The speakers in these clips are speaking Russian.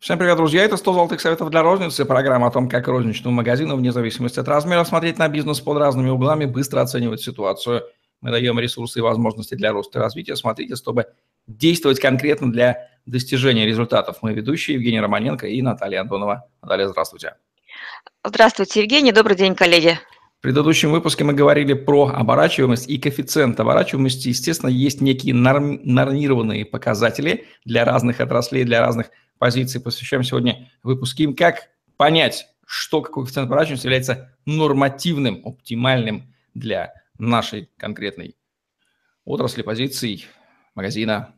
Всем привет, друзья! Это 100 золотых советов для розницы. Программа о том, как розничному магазину, вне зависимости от размера, смотреть на бизнес под разными углами, быстро оценивать ситуацию. Мы даем ресурсы и возможности для роста и развития. Смотрите, чтобы действовать конкретно для достижения результатов. Мы ведущие Евгений Романенко и Наталья Антонова. Наталья, здравствуйте. Здравствуйте, Евгений. Добрый день, коллеги. В предыдущем выпуске мы говорили про оборачиваемость и коэффициент оборачиваемости. Естественно, есть некие норм, нормированные показатели для разных отраслей, для разных позиций. Посвящаем сегодня выпуск им. Как понять, что какой коэффициент оборачиваемости является нормативным, оптимальным для нашей конкретной отрасли, позиций, магазина,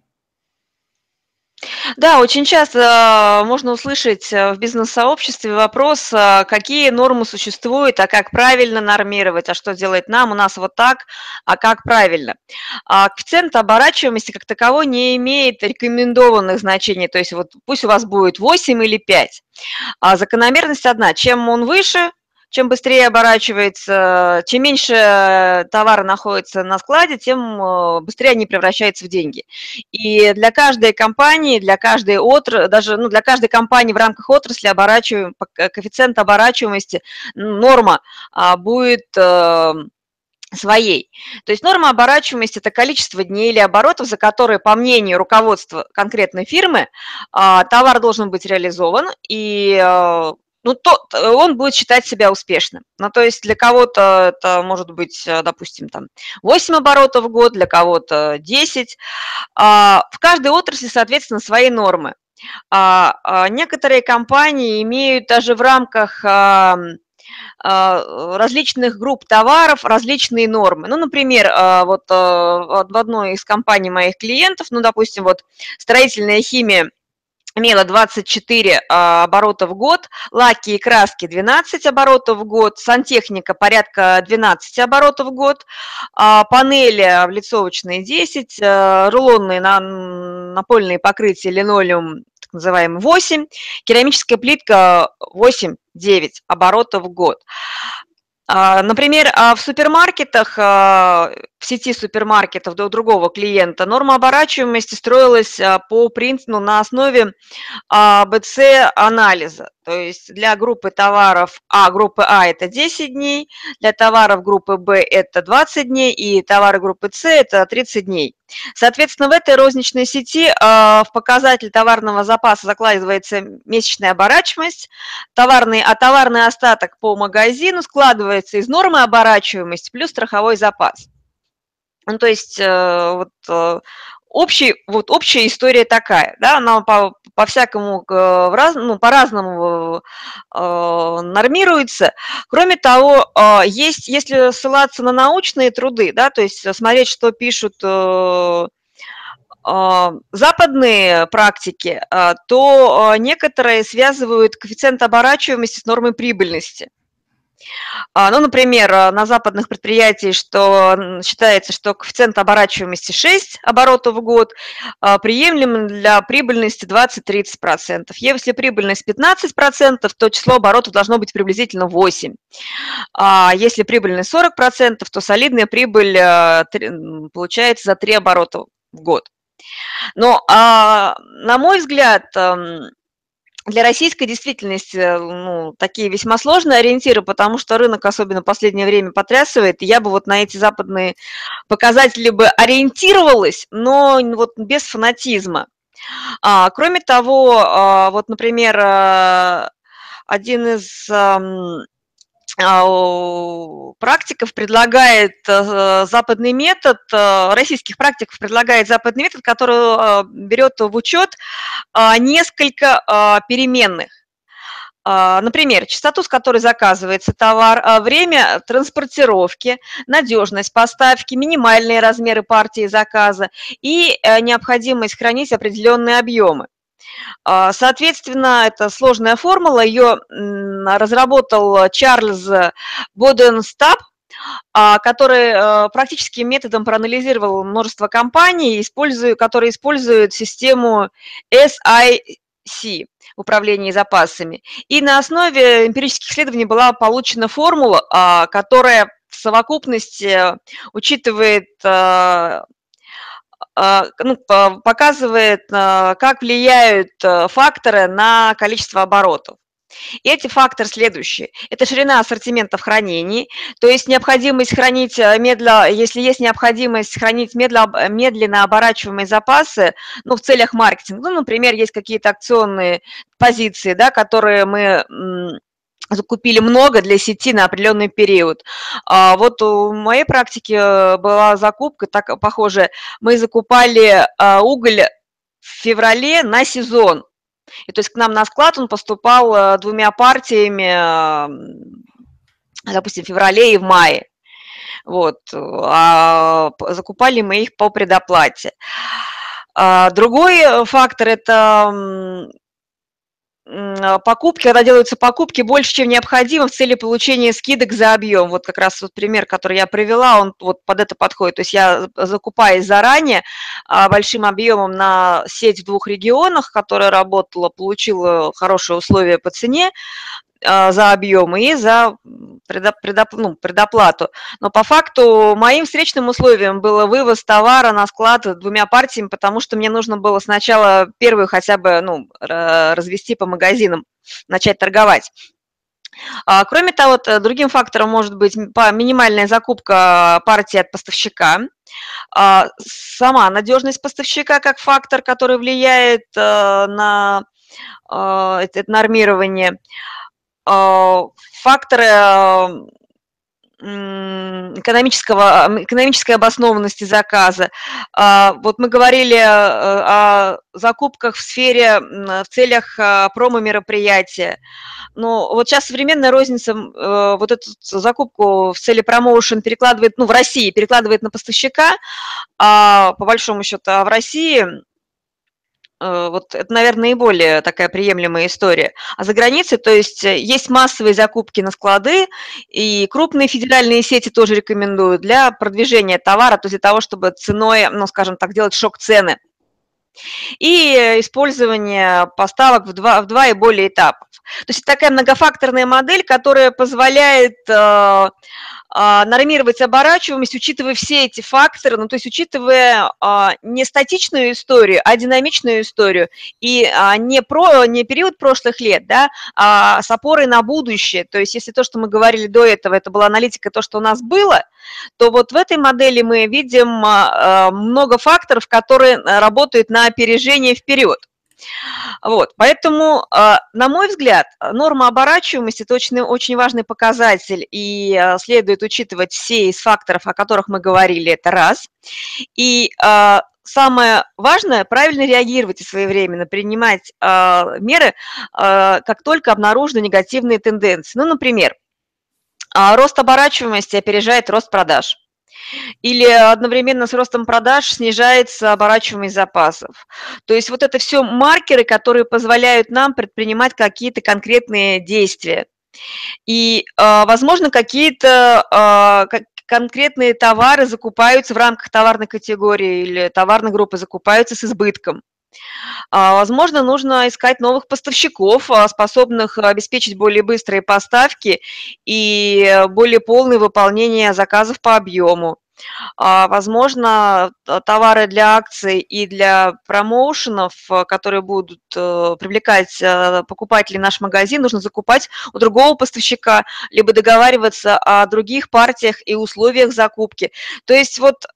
да, очень часто э, можно услышать э, в бизнес-сообществе вопрос, э, какие нормы существуют, а как правильно нормировать, а что делать нам, у нас вот так, а как правильно. А коэффициент оборачиваемости как таковой не имеет рекомендованных значений, то есть вот пусть у вас будет 8 или 5. А закономерность одна, чем он выше, чем быстрее оборачивается, чем меньше товара находится на складе, тем э, быстрее они превращаются в деньги. И для каждой компании, для каждой отрасли, даже ну, для каждой компании в рамках отрасли оборачиваем, коэффициент оборачиваемости, норма а, будет э, своей. То есть норма оборачиваемости – это количество дней или оборотов, за которые, по мнению руководства конкретной фирмы, а, товар должен быть реализован, и э, ну, то, он будет считать себя успешным. Ну, то есть для кого-то это может быть, э, допустим, там 8 оборотов в год, для кого-то 10. А, в каждой отрасли, соответственно, свои нормы. А, а некоторые компании имеют даже в рамках различных групп товаров различные нормы. Ну, например, вот э, в одной из компаний моих клиентов, ну, допустим, вот строительная химия имела 24 а, оборота в год, лаки и краски 12 оборотов в год, сантехника порядка 12 оборотов в год, а, панели облицовочные 10, а, рулонные напольные покрытия линолеум так называемый 8, керамическая плитка 8-9 оборотов в год. А, например, а, в супермаркетах, а, в сети супермаркетов до другого клиента норма оборачиваемости строилась по принципу ну, на основе БЦ-анализа. То есть для группы товаров А, группы А это 10 дней, для товаров группы Б это 20 дней, и товары группы С это 30 дней. Соответственно, в этой розничной сети э, в показатель товарного запаса закладывается месячная оборачиваемость, товарный, а товарный остаток по магазину складывается из нормы оборачиваемости плюс страховой запас. Ну, то есть э, вот, э, общий, вот общая история такая, да, она по, по-всякому, раз, ну, по-разному э, нормируется. Кроме того, э, есть, если ссылаться на научные труды, да, то есть смотреть, что пишут э, э западные практики, э, то некоторые связывают коэффициент оборачиваемости с нормой прибыльности – ну, например, э, на западных предприятиях что считается, что коэффициент оборачиваемости 6 оборотов в год, а, приемлем для прибыльности 20-30%. Если прибыльность 15%, то число оборотов должно быть приблизительно 8. А если прибыльность 40%, то солидная прибыль э, получается за 3 оборота в год. Но, на мой взгляд, эм, для российской действительности э, ну, такие весьма сложные ориентиры, потому что рынок особенно в последнее время потрясывает. Я бы вот на эти западные показатели бы ориентировалась, но вот без фанатизма. А, кроме того, а, вот, например, э, один из а, практиков предлагает э, западный метод, э, российских практиков предлагает западный метод, который э, берет в учет несколько переменных. Например, частоту, с которой заказывается товар, время транспортировки, надежность поставки, минимальные размеры партии заказа и необходимость хранить определенные объемы. А, соответственно, это сложная формула, ее разработал Чарльз Боденстаб, а, который э, практическим методом проанализировал множество компаний, которые используют систему SIC управления запасами. И на основе эмпирических исследований была получена формула, а, которая в совокупности учитывает ну, показывает, как влияют факторы на количество оборотов. Эти факторы следующие. Это ширина ассортимента в хранении, то есть необходимость хранить э, медленно, если есть необходимость хранить медленно, медленно оборачиваемые запасы, ну, в целях маркетинга, ну, например, есть какие-то акционные позиции, да, которые мы закупили много для сети на определенный период. А вот в моей практике э, была закупка так похожая. Мы закупали э, уголь в феврале на сезон. И то есть к нам на склад он поступал э, двумя партиями, допустим, в феврале и в мае. Вот. А закупали мы их по предоплате. А другой фактор – это покупки, когда делаются покупки больше, чем необходимо в цели получения скидок за объем. Вот как раз вот пример, который я привела, он вот под это подходит. То есть я закупаюсь заранее а, большим объемом на сеть в двух регионах, которая работала, получила хорошие условия по цене, а, за объем и за ну, предоплату. Но по факту моим встречным условием было вывоз товара на склад двумя партиями, потому что мне нужно было сначала первую хотя бы ну, развести по магазинам, начать торговать. А, кроме того, другим фактором может быть минимальная закупка партии от поставщика, а, сама надежность поставщика как фактор, который влияет на это нормирование. А, факторы экономического, экономической обоснованности заказа. А, вот мы говорили э, о закупках в сфере, в целях промо-мероприятия. Но вот сейчас современная розница э, вот эту закупку в цели промоушен перекладывает, ну, в России перекладывает на поставщика, а по большому счету, а в России Э, вот это, наверное, наиболее такая приемлемая история. А за границей, то есть э, есть массовые закупки на склады, и крупные федеральные сети тоже рекомендуют для продвижения товара, то есть для того, чтобы ценой, ну, скажем так, делать шок-цены. И использование поставок в два, в два и более этапов. То есть такая многофакторная модель, которая позволяет э, нормировать оборачиваемость, учитывая все эти факторы, ну, то есть учитывая а, не статичную историю, а динамичную историю, и а, не, про, не период прошлых лет, да, а с опорой на будущее. То есть если то, что мы говорили до этого, это была аналитика, то, что у нас было, то вот в этой модели мы видим много факторов, которые работают на опережение вперед. Вот, поэтому, а, на мой взгляд, норма оборачиваемости – это очень, очень важный показатель, и а, следует учитывать все из факторов, о которых мы говорили, это раз. И а, самое важное – правильно реагировать и своевременно принимать меры, как только обнаружены негативные тенденции. Ну, например, рост оборачиваемости опережает рост продаж. Или одновременно с ростом продаж снижается оборачиваемость запасов. То есть вот это все маркеры, которые позволяют нам предпринимать какие-то конкретные действия. И, а, возможно, какие-то а, конкретные товары закупаются в рамках товарной категории или товарной группы закупаются с избытком. А, возможно, нужно искать новых поставщиков, способных обеспечить более быстрые поставки и более полное выполнение заказов по объему. А, возможно, товары для акций и для промоушенов, которые будут э, привлекать э, покупателей в наш магазин, нужно закупать у другого поставщика, либо договариваться о других партиях и условиях закупки. То есть вот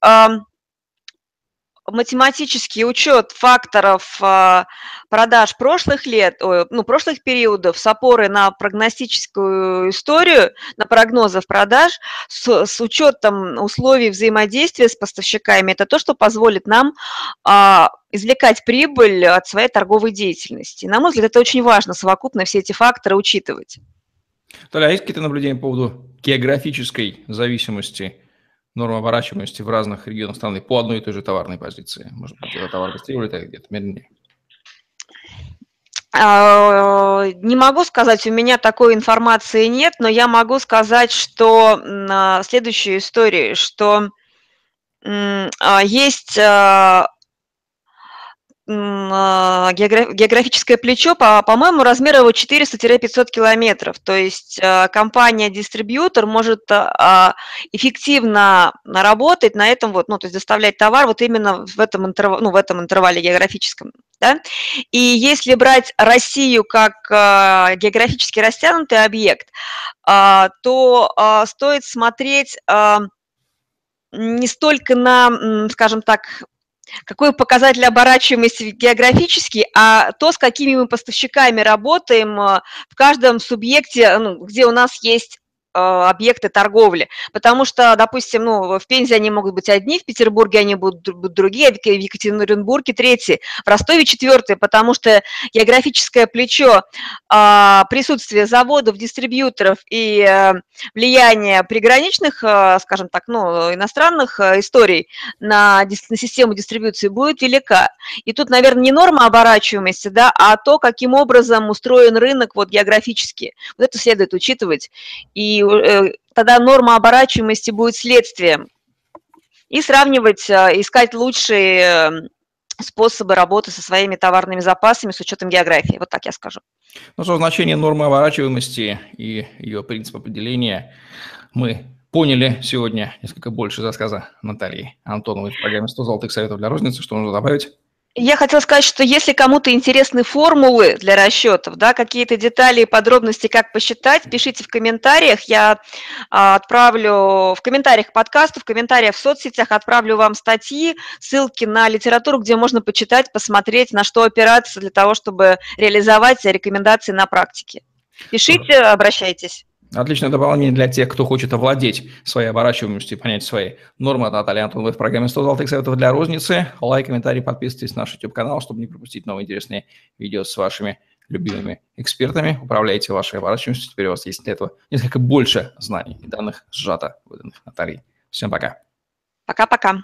математический учет факторов а, продаж прошлых лет, ну, прошлых периодов с опорой на прогностическую историю, на прогнозов продаж, с, с учетом условий взаимодействия с поставщиками, это то, что позволит нам а, извлекать прибыль от своей торговой деятельности. На мой взгляд, это очень важно, совокупно все эти факторы учитывать. Толя, а есть какие-то наблюдения по поводу географической зависимости норм оборачиваемости в разных регионах страны по одной и той же товарной позиции? Может быть, это товар быстрее улетает где-то медленнее? А, не могу сказать, у меня такой информации нет, но я могу сказать, что следующую историю, что а, есть а, географическое плечо, по, по-моему, размер его 400-500 километров. То есть а, компания-дистрибьютор может а, эффективно работать на этом, вот, ну, то есть доставлять товар вот именно в этом, интервале, ну, в этом интервале географическом. Да? И если брать Россию как географически растянутый объект, то стоит смотреть не столько на, скажем так, какой показатель оборачиваемости географический, а то, с какими мы поставщиками работаем э, в каждом субъекте, ну, где у нас есть Э, объекты торговли, потому что, допустим, ну, в Пензе они могут быть одни, в Петербурге они будут, будут другие, в Екатеринбурге третьи, в Ростове четвертые, потому что географическое плечо а, присутствие заводов, дистрибьюторов и э, влияние приграничных, э, скажем так, ну, иностранных историй на, на систему дистрибуции будет велика. И тут, наверное, не норма оборачиваемости, да, а то, каким образом устроен рынок вот географически. Вот это следует учитывать. И Э, тогда норма оборачиваемости будет следствием. И сравнивать, э, искать лучшие э, способы работы со своими товарными запасами с учетом географии. Вот так я скажу. Ну что, значение нормы оборачиваемости и ее принцип определения мы поняли сегодня несколько больше рассказа Натальи Антоновой в программе «100 золотых советов для розницы». Что нужно добавить? Я хотела сказать, что если кому-то интересны формулы для расчетов, да, какие-то детали и подробности, как посчитать, пишите в комментариях. Я а, отправлю в комментариях подкаста, в комментариях в соцсетях отправлю вам статьи, ссылки на литературу, где можно почитать, посмотреть, на что опираться для того, чтобы реализовать рекомендации на практике. Пишите, обращайтесь. Отличное дополнение для тех, кто хочет овладеть своей оборачиваемостью и понять свои нормы. Наталья Антонова в программе 100 золотых советов для розницы. Лайк, комментарий, подписывайтесь на наш YouTube-канал, чтобы не пропустить новые интересные видео с вашими любимыми экспертами. Управляйте вашей оборачиваемостью. Теперь у вас есть для этого несколько больше знаний и данных сжато выданных Натальей. Всем пока. Пока-пока.